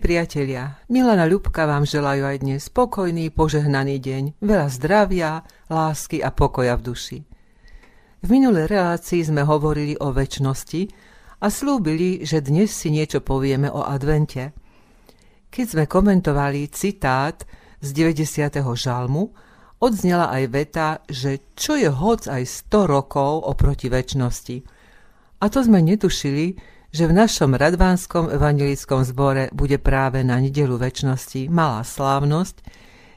Priatelia, Milana Ľubka vám želajú aj dnes spokojný, požehnaný deň, veľa zdravia, lásky a pokoja v duši. V minulej relácii sme hovorili o väčšnosti a slúbili, že dnes si niečo povieme o advente. Keď sme komentovali citát z 90. žalmu, odznela aj veta, že čo je hoc aj 100 rokov oproti väčšnosti. A to sme netušili, že v našom radvánskom evangelickom zbore bude práve na nedelu väčšnosti malá slávnosť,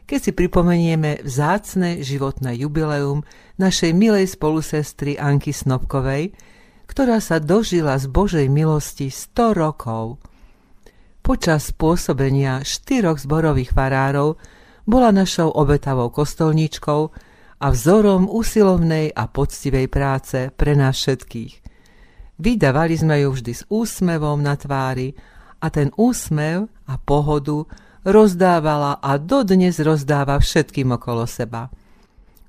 keď si pripomenieme vzácne životné jubileum našej milej spolusestry Anky Snobkovej, ktorá sa dožila z Božej milosti 100 rokov. Počas pôsobenia štyroch zborových farárov bola našou obetavou kostolníčkou a vzorom usilovnej a poctivej práce pre nás všetkých. Vydávali sme ju vždy s úsmevom na tvári a ten úsmev a pohodu rozdávala a dodnes rozdáva všetkým okolo seba.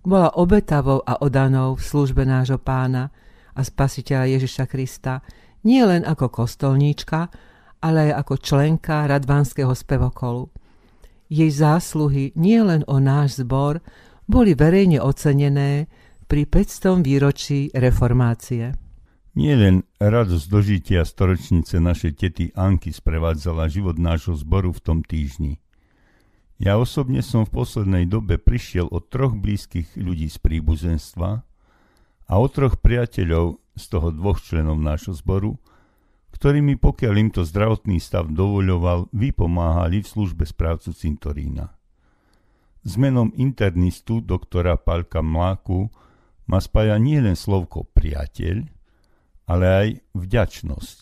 Bola obetavou a odanou v službe nášho pána a spasiteľa Ježiša Krista nie len ako kostolníčka, ale aj ako členka Radvanského spevokolu. Jej zásluhy nie len o náš zbor boli verejne ocenené pri 500. výročí reformácie. Nie len radosť dožitia storočnice našej tety Anky sprevádzala život nášho zboru v tom týždni. Ja osobne som v poslednej dobe prišiel od troch blízkych ľudí z príbuzenstva a od troch priateľov z toho dvoch členov nášho zboru, ktorými pokiaľ im to zdravotný stav dovoľoval, vypomáhali v službe správcu cintorína. S menom internistu doktora Palka Mláku ma spája nielen slovko priateľ, ale aj vďačnosť.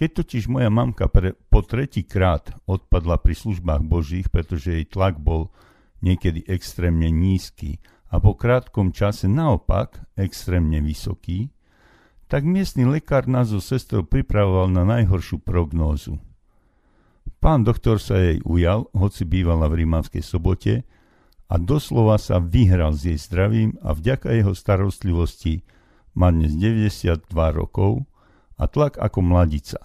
Keď totiž moja mamka pre, po tretíkrát odpadla pri službách Božích, pretože jej tlak bol niekedy extrémne nízky a po krátkom čase naopak extrémne vysoký, tak miestny lekár nás so sestrou pripravoval na najhoršiu prognózu. Pán doktor sa jej ujal, hoci bývala v Rímavskej sobote, a doslova sa vyhral s jej zdravím a vďaka jeho starostlivosti má dnes 92 rokov a tlak ako mladica.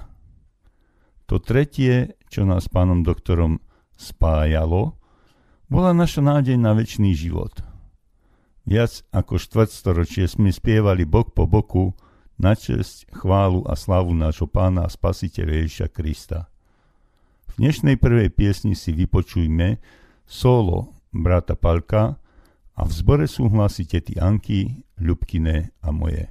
To tretie, čo nás s pánom doktorom spájalo, bola naša nádej na väčší život. Viac ako štvrtstoročie sme spievali bok po boku na česť, chválu a slavu nášho pána a spasiteľa Ježiša Krista. V dnešnej prvej piesni si vypočujme solo brata Palka a v zbore sú hlasy tety Anky, Ľubkine a moje.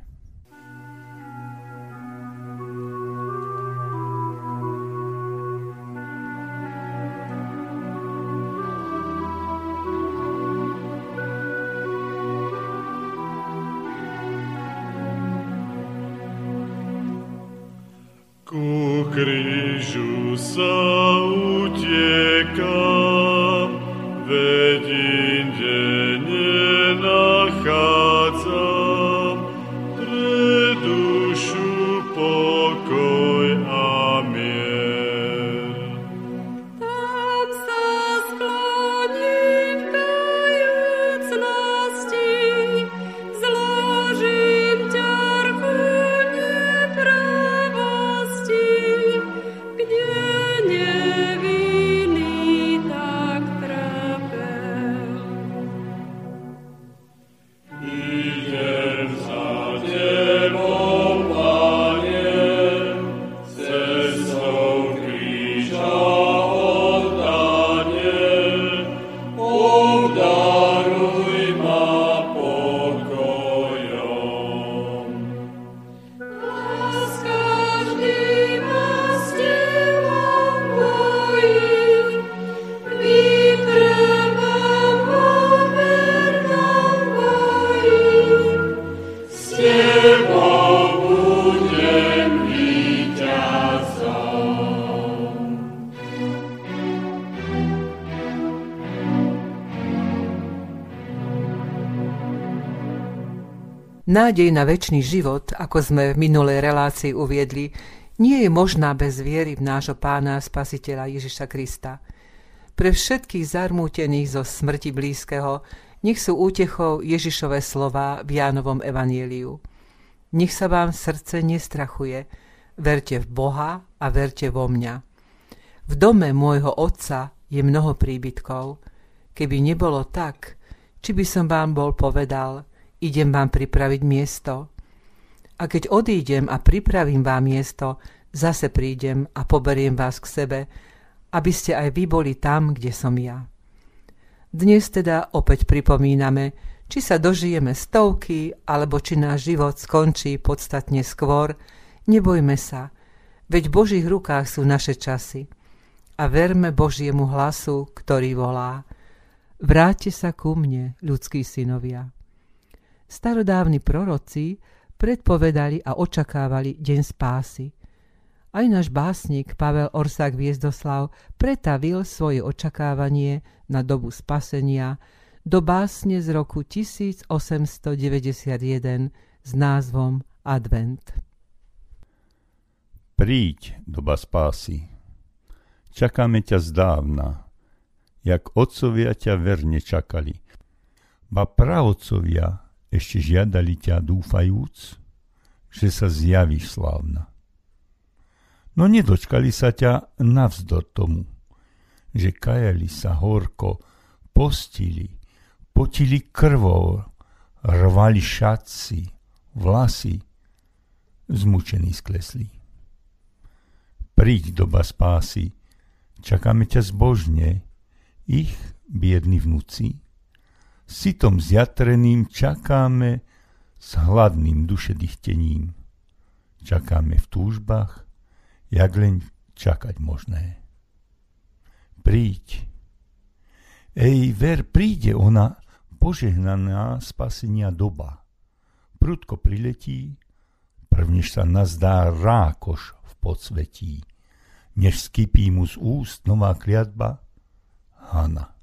Nádej na väčší život, ako sme v minulej relácii uviedli, nie je možná bez viery v nášho pána a spasiteľa Ježiša Krista. Pre všetkých zarmútených zo smrti blízkeho, nech sú útechou Ježišové slova v Jánovom evanieliu. Nech sa vám srdce nestrachuje, verte v Boha a verte vo mňa. V dome môjho otca je mnoho príbytkov. Keby nebolo tak, či by som vám bol povedal, idem vám pripraviť miesto. A keď odídem a pripravím vám miesto, zase prídem a poberiem vás k sebe, aby ste aj vy boli tam, kde som ja. Dnes teda opäť pripomíname, či sa dožijeme stovky, alebo či náš život skončí podstatne skôr, nebojme sa, veď v Božích rukách sú naše časy. A verme Božiemu hlasu, ktorý volá. Vráťte sa ku mne, ľudskí synovia. Starodávni proroci predpovedali a očakávali deň spásy – aj náš básnik Pavel Orsák Viezdoslav pretavil svoje očakávanie na dobu spasenia do básne z roku 1891 s názvom Advent. Príď, doba spásy. Čakáme ťa zdávna, jak otcovia ťa verne čakali. Ba pravocovia ešte žiadali ťa dúfajúc, že sa zjavíš slávna. No nedočkali sa ťa navzdor tomu, že kajali sa horko, postili, potili krvou, rvali šatci, vlasy, zmučení sklesli. Príď doba spásy, čakáme ťa zbožne, ich biedni vnúci. Sitom zjatreným čakáme s hladným dušedychtením. Čakáme v túžbách, jak len čakať možné. Príď. Ej, ver, príde ona, požehnaná spasenia doba. Prudko priletí, prvnež sa nazdá rákoš v podsvetí, než skypí mu z úst nová kliatba, Hana.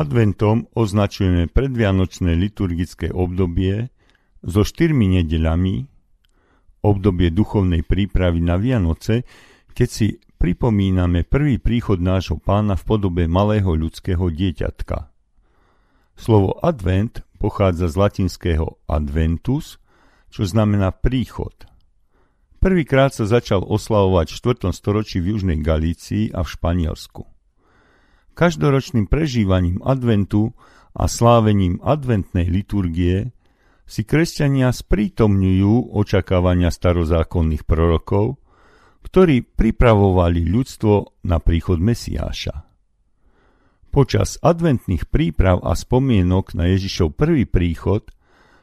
Adventom označujeme predvianočné liturgické obdobie so štyrmi nedeľami, obdobie duchovnej prípravy na Vianoce, keď si pripomíname prvý príchod nášho pána v podobe malého ľudského dieťatka. Slovo advent pochádza z latinského adventus, čo znamená príchod. Prvýkrát sa začal oslavovať v 4. storočí v Južnej Galícii a v Španielsku. Každoročným prežívaním adventu a slávením adventnej liturgie si kresťania sprítomňujú očakávania starozákonných prorokov, ktorí pripravovali ľudstvo na príchod Mesiáša. Počas adventných príprav a spomienok na Ježišov prvý príchod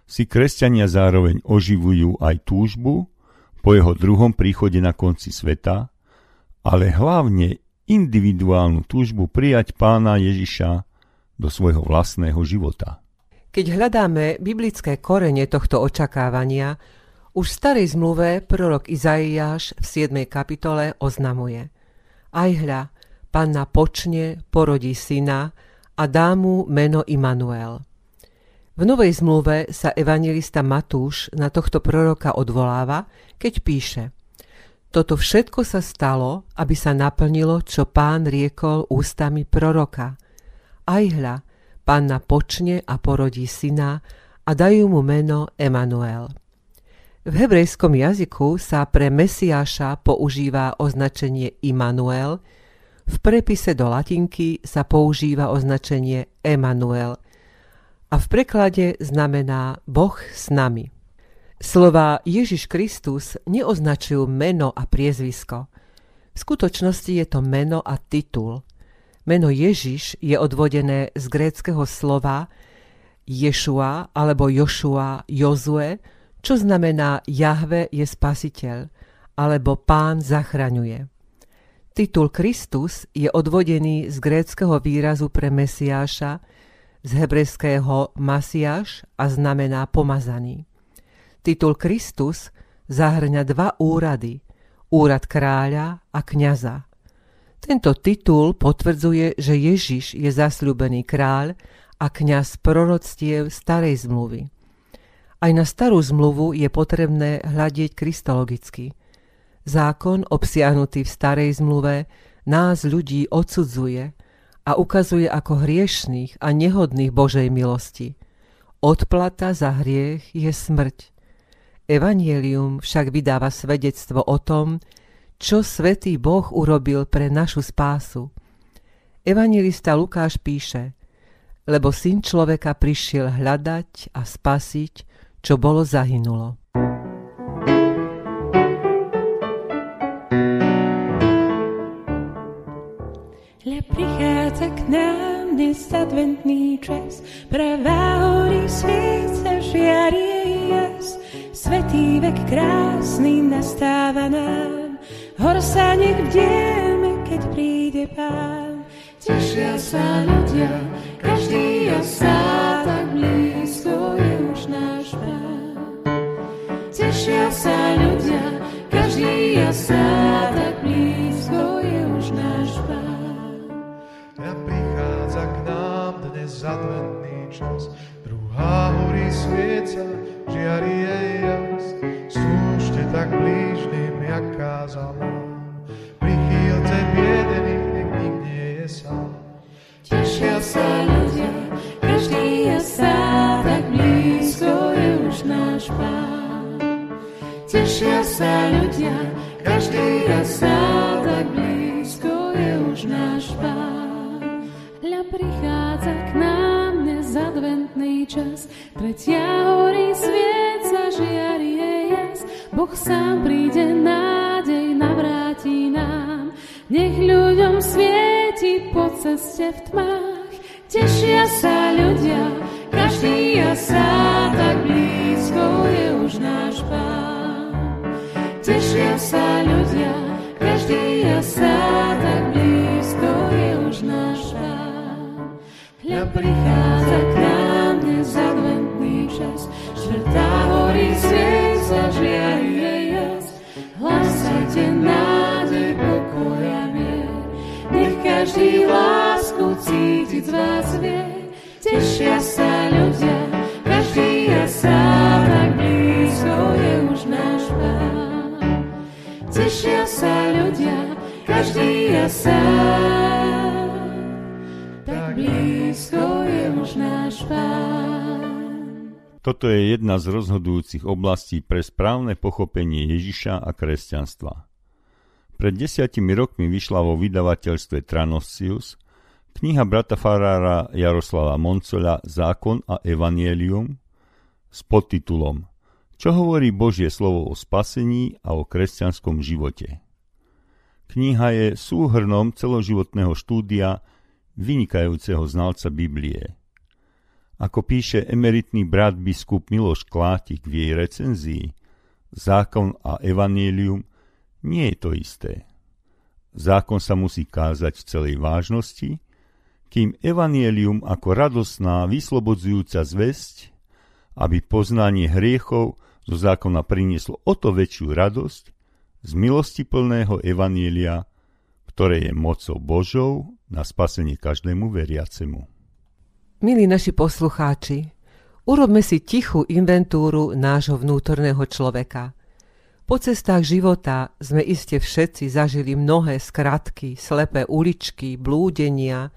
si kresťania zároveň oživujú aj túžbu po jeho druhom príchode na konci sveta, ale hlavne individuálnu túžbu prijať pána Ježiša do svojho vlastného života. Keď hľadáme biblické korene tohto očakávania, už v starej zmluve prorok Izaiáš v 7. kapitole oznamuje Aj hľa, panna počne, porodí syna a dá mu meno Immanuel. V Novej zmluve sa evangelista Matúš na tohto proroka odvoláva, keď píše Toto všetko sa stalo, aby sa naplnilo, čo pán riekol ústami proroka. Aj hľa, panna počne a porodí syna a dajú mu meno Emanuel. V hebrejskom jazyku sa pre Mesiáša používa označenie Immanuel, v prepise do latinky sa používa označenie Emanuel – a v preklade znamená Boh s nami. Slova Ježiš Kristus neoznačujú meno a priezvisko. V skutočnosti je to meno a titul. Meno Ježiš je odvodené z gréckého slova Ješua alebo Jošua Jozue, čo znamená Jahve je spasiteľ alebo pán zachraňuje. Titul Kristus je odvodený z gréckého výrazu pre Mesiáša, z hebrejského Masiaš a znamená pomazaný. Titul Kristus zahrňa dva úrady, úrad kráľa a kňaza. Tento titul potvrdzuje, že Ježiš je zasľúbený kráľ a kňaz proroctiev starej zmluvy. Aj na starú zmluvu je potrebné hľadieť kristologicky. Zákon obsiahnutý v starej zmluve nás ľudí odsudzuje – a ukazuje ako hriešných a nehodných Božej milosti. Odplata za hriech je smrť. Evangelium však vydáva svedectvo o tom, čo svätý Boh urobil pre našu spásu. Evangelista Lukáš píše, lebo syn človeka prišiel hľadať a spasiť, čo bolo zahynulo. prichádza k nám dnes adventný čas. Pravá horí svieca žiarie jas. Svetý vek krásny nastáva nám. Hor sa nech vdieme, keď príde pán. Tešia sa ľudia, každý jasá, tak blízko je už náš pán. Tešia sa ľudia, každý jasá, tak blízko je už náš pán dnes adventný čas. Druhá horí svieca, žiari jej jas. Slúžte tak blížnym, jak kázal nám. Prichýlte biedný, nech nik nie je sám. Tešia sa ľudia, každý jasá, tak blízko je už náš Pán. Tešia sa ľudia, každý jasá, tak blízko je už náš Pán prichádza nám dnes adventný čas. Tretia horí svieca, žiari je jas. Boh sám príde, nádej navráti nám. Nech ľuďom svieti po ceste v tmách. Tešia sa ľudia, každý jasá, tak blízko je už náš Pán. Tešia sa ľudia, každý jasá, tak Hlasajte nádej, pokoja mier, nech každý lásku cítiť z vás vie. Tešia sa ľudia, každý jasá, tak blízko je už náš Pán. Tešia sa ľudia, každý jasá, Toto je jedna z rozhodujúcich oblastí pre správne pochopenie Ježiša a kresťanstva. Pred desiatimi rokmi vyšla vo vydavateľstve Tranosius kniha brata farára Jaroslava Moncoľa Zákon a Evangelium s podtitulom Čo hovorí Božie slovo o spasení a o kresťanskom živote. Kniha je súhrnom celoživotného štúdia vynikajúceho znalca Biblie. Ako píše emeritný brat biskup Miloš Klátik v jej recenzii, zákon a evanílium nie je to isté. Zákon sa musí kázať v celej vážnosti, kým evanielium ako radosná, vyslobodzujúca zväzť, aby poznanie hriechov zo zákona prinieslo o to väčšiu radosť z milosti plného evanielia, ktoré je mocou Božou na spasenie každému veriacemu. Milí naši poslucháči, urobme si tichú inventúru nášho vnútorného človeka – po cestách života sme iste všetci zažili mnohé skratky, slepé uličky, blúdenia,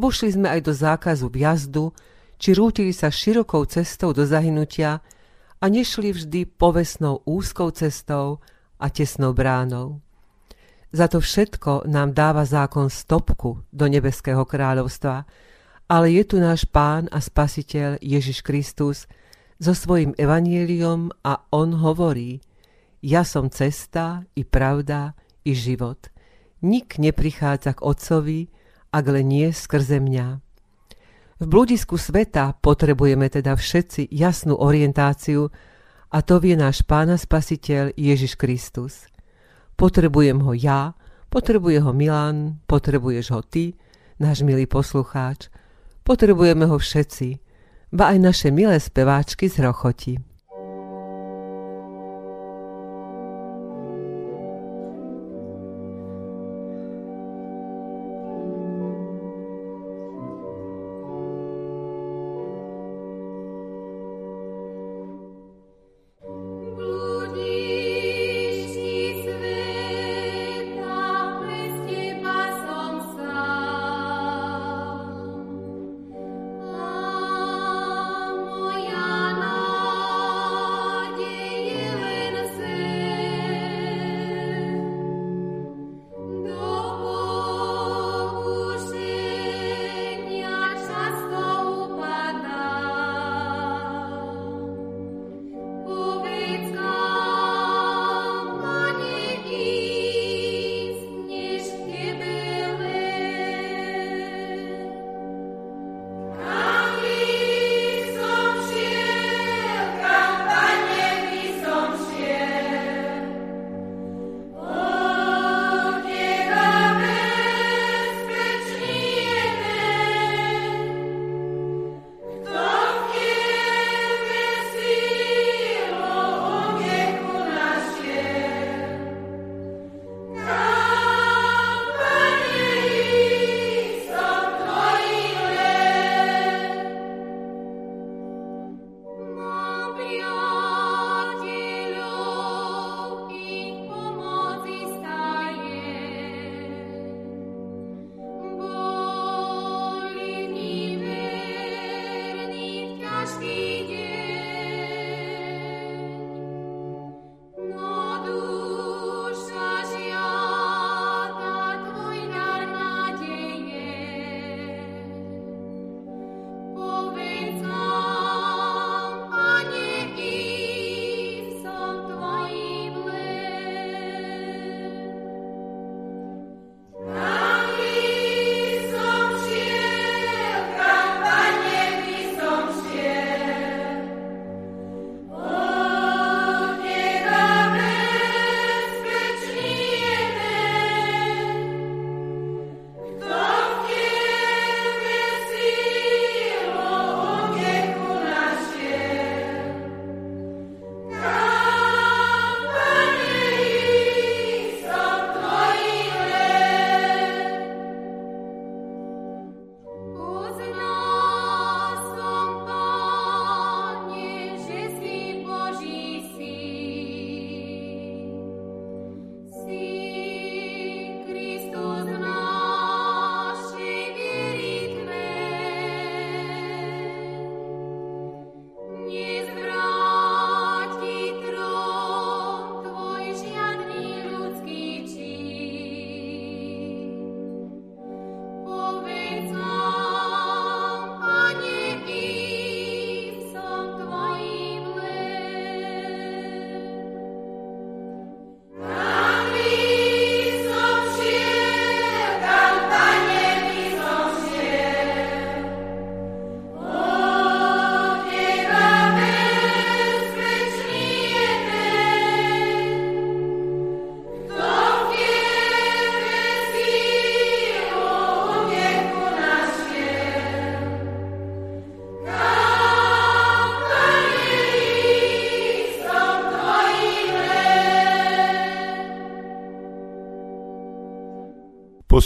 vošli sme aj do zákazu vjazdu, či rútili sa širokou cestou do zahynutia a nešli vždy povesnou úzkou cestou a tesnou bránou. Za to všetko nám dáva zákon stopku do nebeského kráľovstva, ale je tu náš pán a spasiteľ Ježiš Kristus so svojim evanieliom a on hovorí – ja som cesta i pravda i život. Nik neprichádza k Otcovi, ak len nie skrze mňa. V bludisku sveta potrebujeme teda všetci jasnú orientáciu a to vie náš Pána Spasiteľ Ježiš Kristus. Potrebujem ho ja, potrebuje ho Milan, potrebuješ ho ty, náš milý poslucháč, potrebujeme ho všetci, ba aj naše milé speváčky z Rochoti.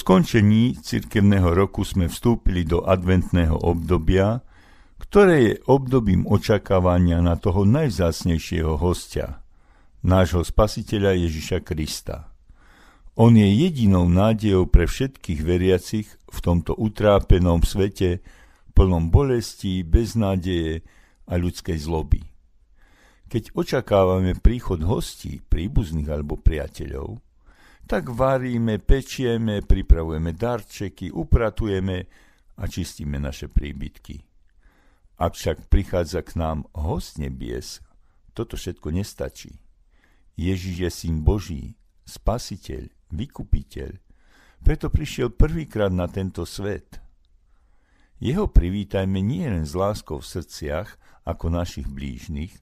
Skončení cirkevného roku sme vstúpili do adventného obdobia, ktoré je obdobím očakávania na toho najvzácnejšieho hostia, nášho spasiteľa Ježiša Krista. On je jedinou nádejou pre všetkých veriacich v tomto utrápenom svete, plnom bolesti, beznádeje a ľudskej zloby. Keď očakávame príchod hostí, príbuzných alebo priateľov, tak varíme, pečieme, pripravujeme darčeky, upratujeme a čistíme naše príbytky. Ak však prichádza k nám host nebies, toto všetko nestačí. Ježiš je syn Boží, spasiteľ, vykupiteľ. Preto prišiel prvýkrát na tento svet. Jeho privítajme nie len s láskou v srdciach, ako našich blížnych,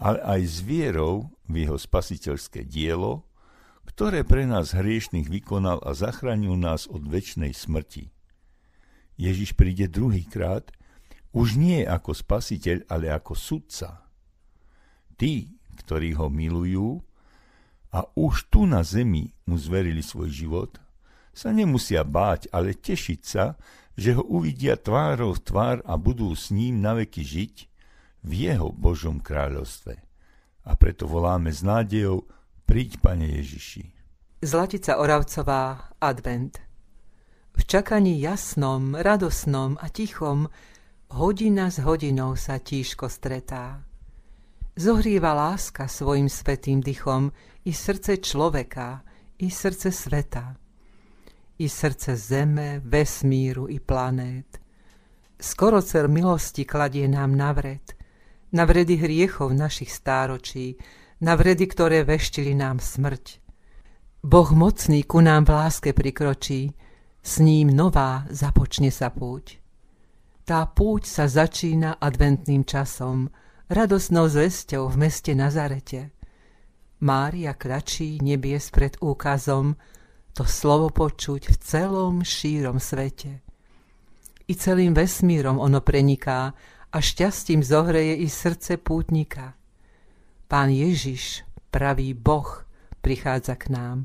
ale aj s vierou v jeho spasiteľské dielo, ktoré pre nás hriešných vykonal a zachránil nás od väčšnej smrti. Ježiš príde druhýkrát, už nie ako spasiteľ, ale ako sudca. Tí, ktorí ho milujú a už tu na zemi mu zverili svoj život, sa nemusia báť, ale tešiť sa, že ho uvidia tvárou v tvár a budú s ním naveky žiť v jeho Božom kráľovstve. A preto voláme s nádejou, príď, Pane Ježiši. Zlatica Oravcová, Advent. V čakaní jasnom, radosnom a tichom Hodina s hodinou sa tížko stretá. Zohrieva láska svojim svetým dychom i srdce človeka, i srdce sveta, i srdce zeme, vesmíru i planét. Skoro cer milosti kladie nám na vred, na vredy hriechov našich stáročí, na vredy, ktoré veštili nám smrť. Boh mocný ku nám v láske prikročí, s ním nová započne sa púť. Tá púť sa začína adventným časom, radosnou zvesťou v meste Nazarete. Mária kračí nebies pred úkazom, to slovo počuť v celom šírom svete. I celým vesmírom ono preniká a šťastím zohreje i srdce pútnika. Pán Ježiš, pravý Boh, prichádza k nám.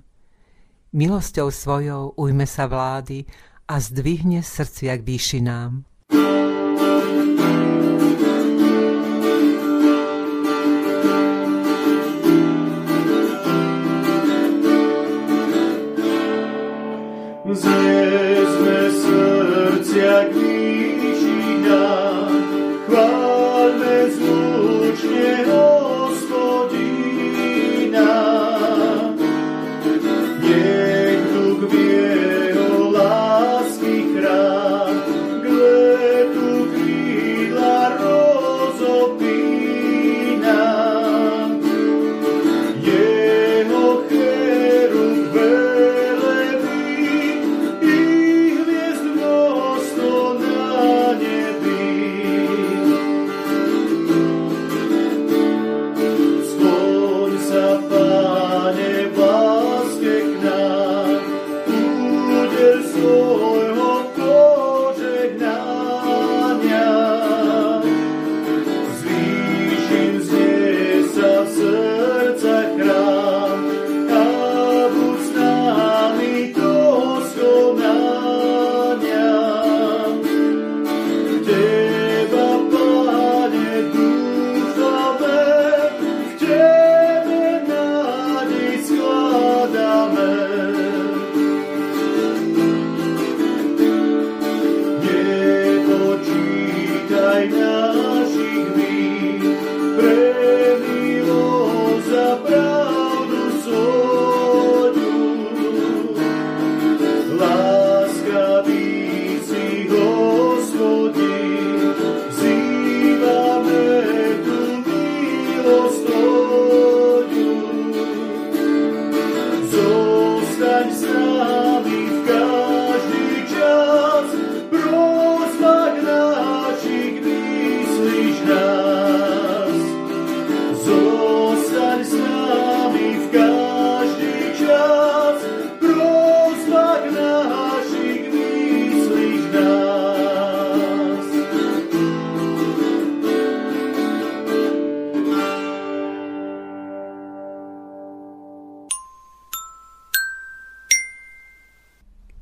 Milosťou svojou ujme sa vlády a zdvihne srdcia k výšinám. Cristo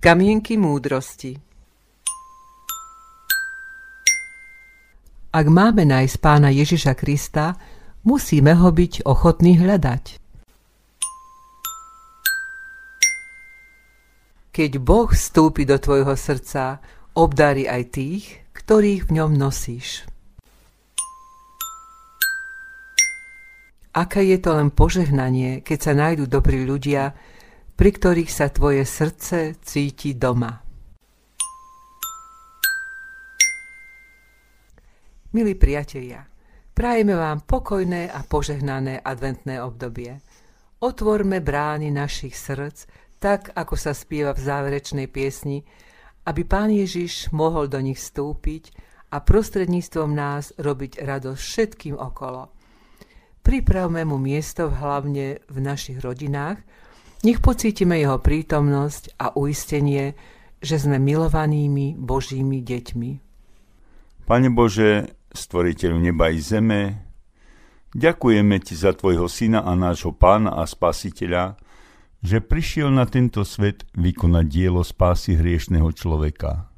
Kamienky múdrosti Ak máme nájsť pána Ježiša Krista, musíme ho byť ochotní hľadať. Keď Boh vstúpi do tvojho srdca, obdarí aj tých, ktorých v ňom nosíš. Aké je to len požehnanie, keď sa nájdú dobrí ľudia, pri ktorých sa tvoje srdce cíti doma. Milí priatelia, prajeme vám pokojné a požehnané adventné obdobie. Otvorme brány našich srdc, tak ako sa spieva v záverečnej piesni, aby Pán Ježiš mohol do nich vstúpiť a prostredníctvom nás robiť radosť všetkým okolo. Pripravme mu miesto hlavne v našich rodinách, nech pocítime jeho prítomnosť a uistenie, že sme milovanými Božími deťmi. Pane Bože, stvoriteľu neba i zeme, ďakujeme Ti za Tvojho Syna a nášho Pána a Spasiteľa, že prišiel na tento svet vykonať dielo spásy hriešného človeka.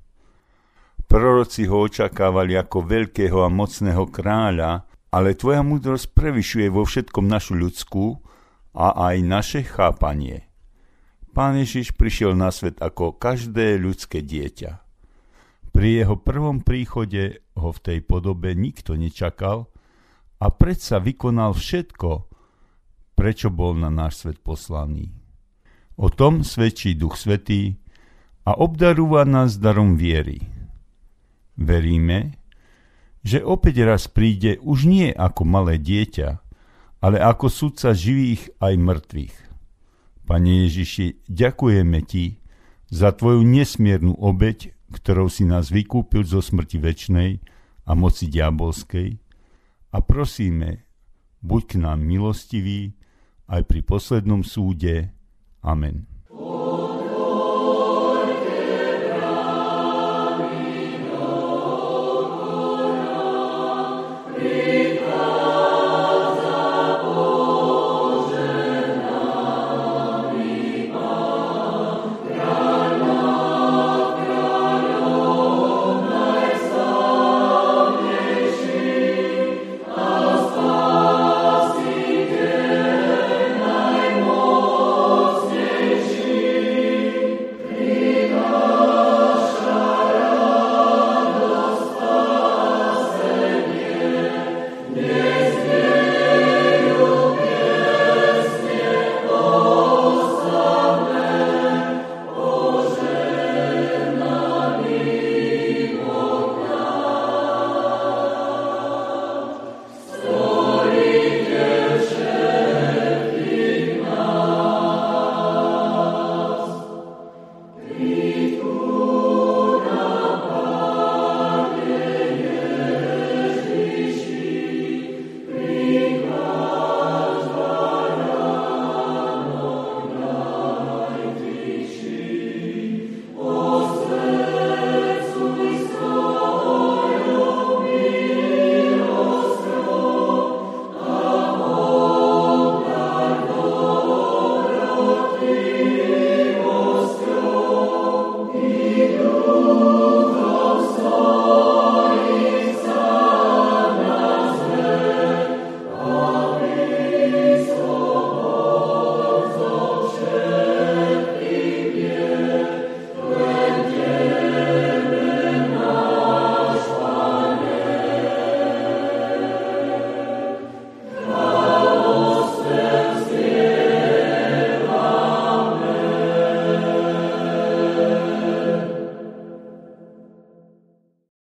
Proroci ho očakávali ako veľkého a mocného kráľa, ale tvoja múdrosť prevyšuje vo všetkom našu ľudskú a aj naše chápanie. Pán Ježiš prišiel na svet ako každé ľudské dieťa. Pri jeho prvom príchode ho v tej podobe nikto nečakal a predsa vykonal všetko, prečo bol na náš svet poslaný. O tom svedčí Duch Svetý a obdarúva nás darom viery. Veríme, že opäť raz príde už nie ako malé dieťa, ale ako sudca živých aj mŕtvych. Pane Ježiši, ďakujeme Ti za Tvoju nesmiernu obeď, ktorou si nás vykúpil zo smrti väčnej a moci diabolskej a prosíme, buď k nám milostivý aj pri poslednom súde. Amen.